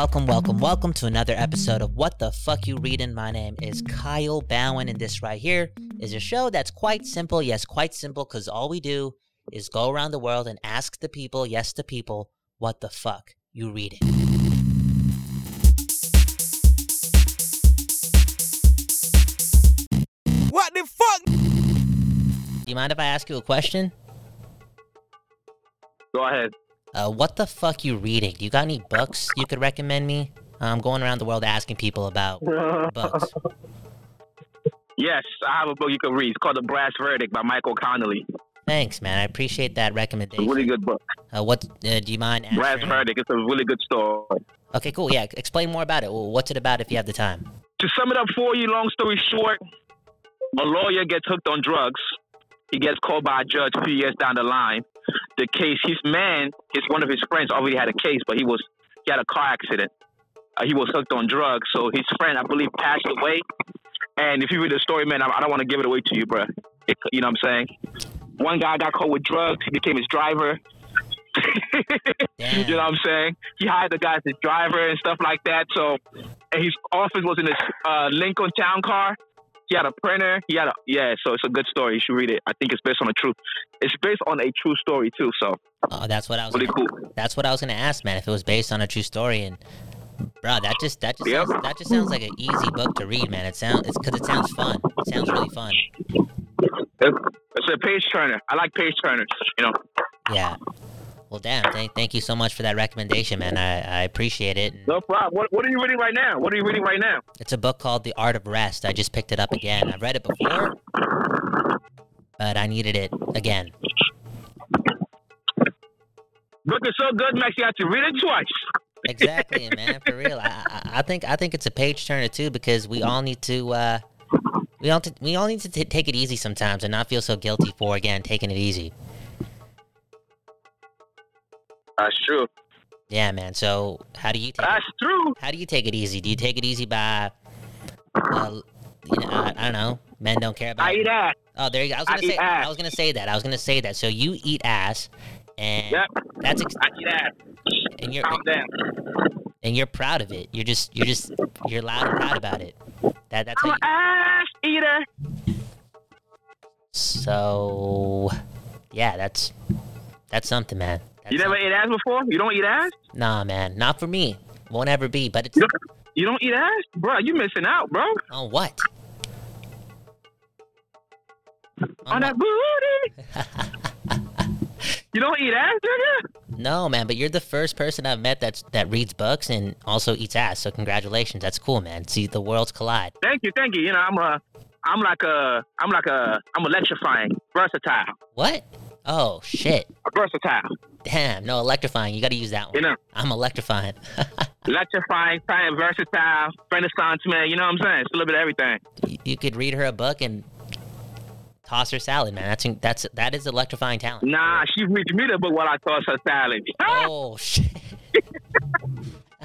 welcome, welcome, welcome to another episode of What the Fuck You Reading. My name is Kyle Bhawan, and this right here is a show that's quite simple. Yes, quite simple, because all we do is go around the world and ask the people, yes, the people, what the fuck you reading. What the fuck? Do you mind if I ask you a question? Go ahead. Uh, what the fuck you reading? Do you got any books you could recommend me? I'm going around the world asking people about books. Yes, I have a book you can read. It's called The Brass Verdict by Michael Connelly. Thanks, man. I appreciate that It's a recommendation. really good book. Uh, what uh, do you mind? Brass? Verdict. It's a really good story. Okay, cool. Yeah, explain more about it. Well, What's it about if you have the time? To sum it up for you, long story short, a lawyer gets hooked on drugs. He gets called by a judge a few years down the line. The case, his man, his one of his friends already had a case, but he was he had a car accident. Uh, he was hooked on drugs, so his friend, I believe, passed away. And if you read the story, man, I, I don't want to give it away to you, bro. It, you know what I'm saying? One guy got caught with drugs. He became his driver. You know what I'm saying? He hired the guy as his driver and stuff like that. So, and his office was in his uh, Lincoln Town car. He had a printer. He had a yeah. So it's a good story. You should read it. I think it's based on a true. It's based on a true story too. So Oh, that's what I was. really Gonna, cool. that's what I was gonna ask, man. If it was based on a true story, and bro, that just that just Yep. sounds, that just sounds like an easy book to read, man. It sounds it's because it sounds fun. It sounds really fun. It's a page turner. I like page turners. You know. Yeah. Well, damn. Thank, thank you so much for that recommendation, man. I, I appreciate it. No problem. What, what are you reading right now? What are you reading right now? It's a book called The Art of Rest. I just picked it up again. I've read it before, but I needed it again. Book is so good, Max. You have to read it twice. Exactly, man. For real, I, I, I think I think it's a page turner too because we all need to uh, we all t- we all need to t- take it easy sometimes and not feel so guilty for again taking it easy. That's true. Yeah, man. So how do you take it, That's true. how do you take it easy? Do you take it easy by uh, you know I, I don't know men don't care about I eat ass. oh there you go I was gonna eat say ass. I was gonna say that I was gonna say that so you eat ass and Yep. that's ex- I eat ass. and you're Calm down. and you're proud of it. You're just you're just you're loud and proud about it. That that's I'm how an you, ass eater. so yeah, that's that's something, man. That's You never some- ate ass before? You don't eat ass? Nah, man, not for me. Won't ever be. But it's You don't, you don't eat ass? Bro, you missing out, bro. on what? On that booty. you don't eat ass, nigga? no, man. But you're the first person I've met that's that reads books and also eats ass. So congratulations. That's cool, man. See, the worlds collide. Thank you, thank you. You know, I'm a, I'm like a, I'm like a, I'm electrifying, versatile, What? Oh shit! versatile. Damn, no electrifying. You got to use that You one. know, I'm electrifying. electrifying, kind versatile, renaissance man. You know what I'm saying? It's a little bit of everything. you, you could read her a book and toss her salad, man. That's that's that is electrifying talent. Nah, she reads me the book while I toss her salad. Oh shit!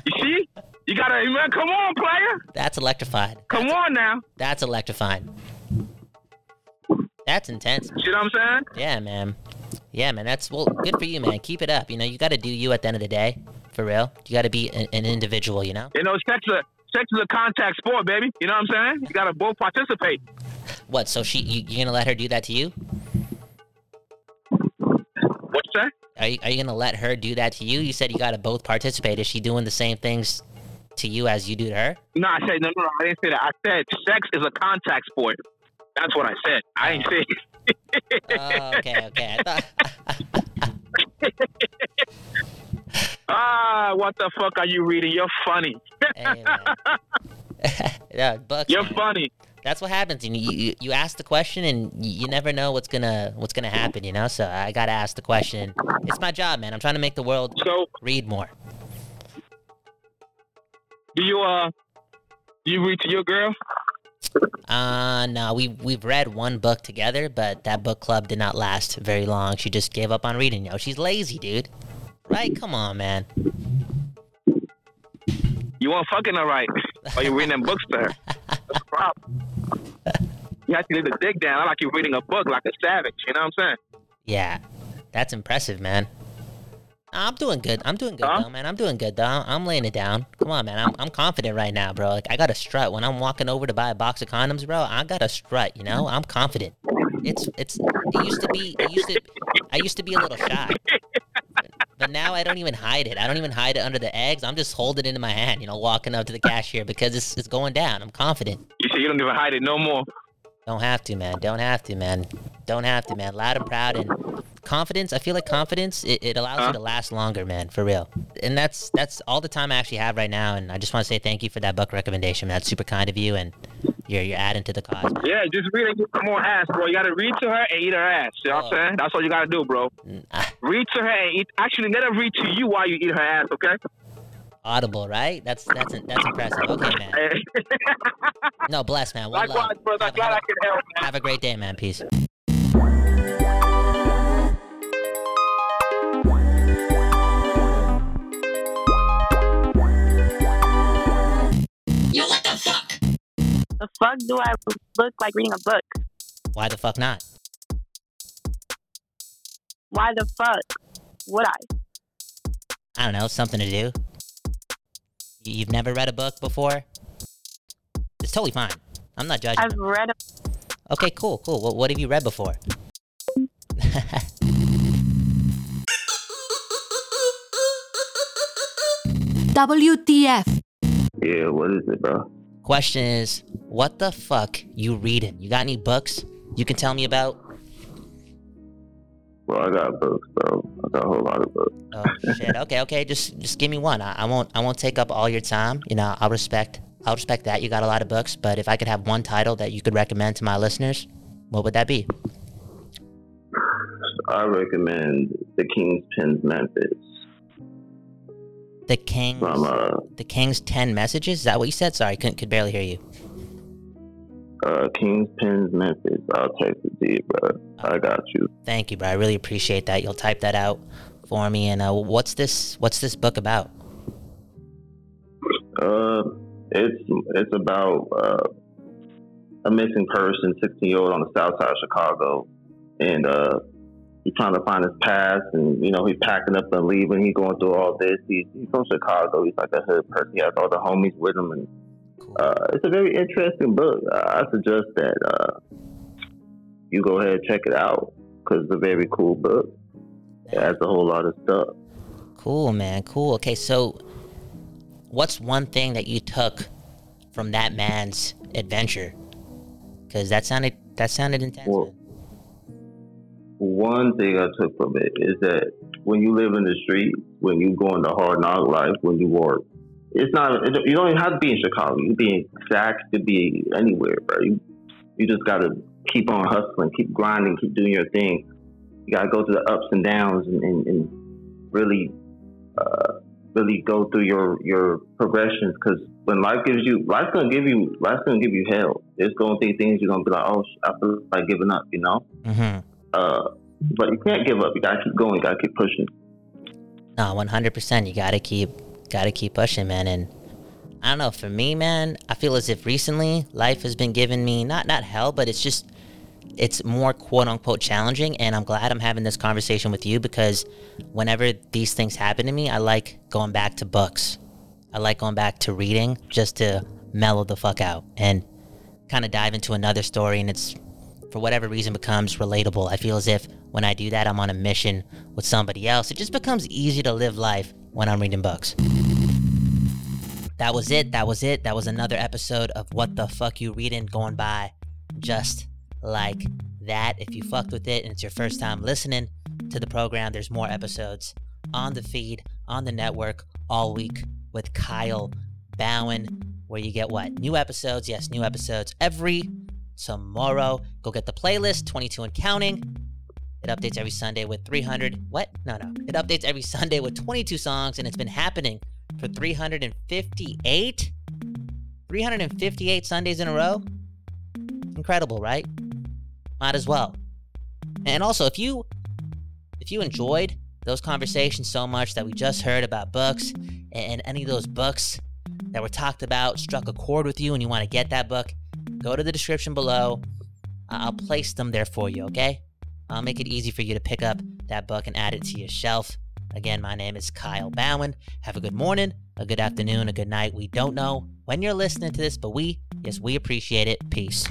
You see? You gotta, man. Come on, player. That's electrified. Come That's, on now. That's electrified. That's intense. You know what I'm saying? Yeah, man. Yeah, man. That's well, good for you, man. Keep it up. You know, you got to do you at the end of the day. For real, you got to be an, an individual. You know You know, sex is a, sex is a contact sport, baby. You know what I'm saying? You gotta both participate. what? So she, you, you gonna let her do that to you? What's that? Are you, are you gonna let her do that to you? You said you got to both participate. Is she doing the same things to you as you do to her? No, I said no, no, no. I didn't say that. I said sex is a contact sport. That's what I said. I didn't say. Oh, okay, okay. I thought. Ah, what the fuck are you reading? You're funny. hey, yeah, Bucks, You're man. funny. That's what happens. You, you you ask the question and you, you never know what's gonna what's gonna happen. You know, so I gotta ask the question. It's my job, man. I'm trying to make the world So, read more. do you uh, do you read to your girl? Uh, no, we we've read one book together, but that book club did not last very long. She just gave up on reading. Yo, she's lazy, dude. Right? Come on, man. You weren't fucking her right, or you reading them books to her. That's the problem. You have to leave the dick down. I like you reading a book like a savage. You know what I'm saying? Yeah, that's impressive, man. I'm doing good. I'm doing good, Huh? though, man. I'm doing good, though. I'm, laying it down. Come on, man. I'm, I'm confident right now, bro. Like I got a strut when I'm walking over to buy a box of condoms, bro. I got a strut. You know, I'm confident. It's it's. It used to be. It used to. I used to be a little shy. But now I don't even hide it. I don't even hide it under the eggs. I'm just holding it in my hand, you know, walking up to the cashier because it's, it's going down. I'm confident. You say you don't even hide it no more. Don't have to, man. Don't have to, man. Don't have to, man. Loud and proud and confidence. I feel like confidence it, it allows Huh? you to last longer, man. For real. And that's that's all the time I actually have right now. And I just want to say thank you for that book recommendation. Man. That's super kind of you, and you're you're adding to the cause. Man. Yeah, just read and get some more ass, bro. You gotta read to her and eat her ass. You know what I'm Oh. saying? That's all you gotta do, bro. Mm, ah, Read to her and eat. Actually, let her read to you while you eat her ass, okay? Audible, right? That's that's that's impressive. Okay, man. No, bless, man. One Likewise, love. brother. Have, glad I have, could help, man. have a great day, man. Peace. Fuck do I look like reading a book? Why the fuck not? Why the fuck would I? I don't know, something to do. You've never read a book before? It's totally fine. I'm not judging. I've read a Okay, cool, cool. What, what have you read before? WTF. Yeah, what is it, bro? Question is, what the fuck you reading? You got any books you can tell me about? Well, I got books, bro. I got a whole lot of books. Oh shit. Okay, okay. Just just give me one. I, I won't I won't take up all your time. You know, I'll respect I'll respect that. You got a lot of books, but if I could have one title that you could recommend to my listeners, what would that be? I recommend The King's Pens Memphis The King's from uh, The King's Ten Messages? Is that what you said? Sorry, I couldn't could barely hear you. uh, King's Pens Memphis. I'll text it to you, bro. I got you. Thank you, bro. I really appreciate that. You'll type that out for me. And uh, what's this? What's this book about? Uh, it's it's about uh, a missing person, 16 year old on the south side of Chicago, and uh, he's trying to find his past, and you know he's packing up and leaving. He's going through all this. He's, he's from Chicago. He's like a hood person. He has all the homies with him, and uh, it's a very interesting book. I suggest that uh, you go ahead and check it out because it's a very cool book. It has a whole lot of stuff. Cool, man. Cool. Okay, so what's one thing that you took from that man's adventure? Because that sounded that sounded intense. Well. One thing I took from it is that when you live in the street, when you go into hard knock life, when you work, it's not. You don't even have to be in Chicago. You can be in Saks, you be anywhere, bro. You, you just got to keep on hustling, keep grinding, keep doing your thing. You got to go through the ups and downs and, and, and really, uh, really go through your your progressions. Because when life gives you, life's gonna give you, life's gonna give you hell. There's gonna be things you're gonna be like, oh, I feel like giving up, you know. Mhm. Uh, but you can't give up. You gotta keep going. You gotta keep pushing. No, one hundred percent. You gotta keep gotta keep pushing, man. And I don't know. For me, man, I feel as if recently life has been giving me not not hell, but it's just it's more quote unquote challenging. And I'm glad I'm having this conversation with you because whenever these things happen to me, I like going back to books. I like going back to reading just to mellow the fuck out and kind of dive into another story. And it's for whatever reason becomes relatable. I feel as if when I do that, I'm on a mission with somebody else. It just becomes easy to live life when I'm reading books. That was it. That was it. That was another episode of What the Fuck You Reading going by just like that. If you fucked with it and it's your first time listening to the program, there's more episodes on the feed, on the network all week with Kyle Bhawan, where you get what? New episodes. Yes, new episodes every tomorrow. Go get the playlist, 22 and counting. It updates every Sunday with 300. What? No, no. It updates every Sunday with 22 songs, and it's been happening for 358? 358 Sundays in a row? Incredible, right? Might as well. And also, if you if you enjoyed those conversations so much that we just heard about books and any of those books that were talked about struck a chord with you and you want to get that book, go to the description below. I'll place them there for you, okay? I'll make it easy for you to pick up that book and add it to your shelf. Again, my name is Kyle Bhawan. Have a good morning, a good afternoon, a good night. We don't know when you're listening to this, but we, yes, we appreciate it. Peace.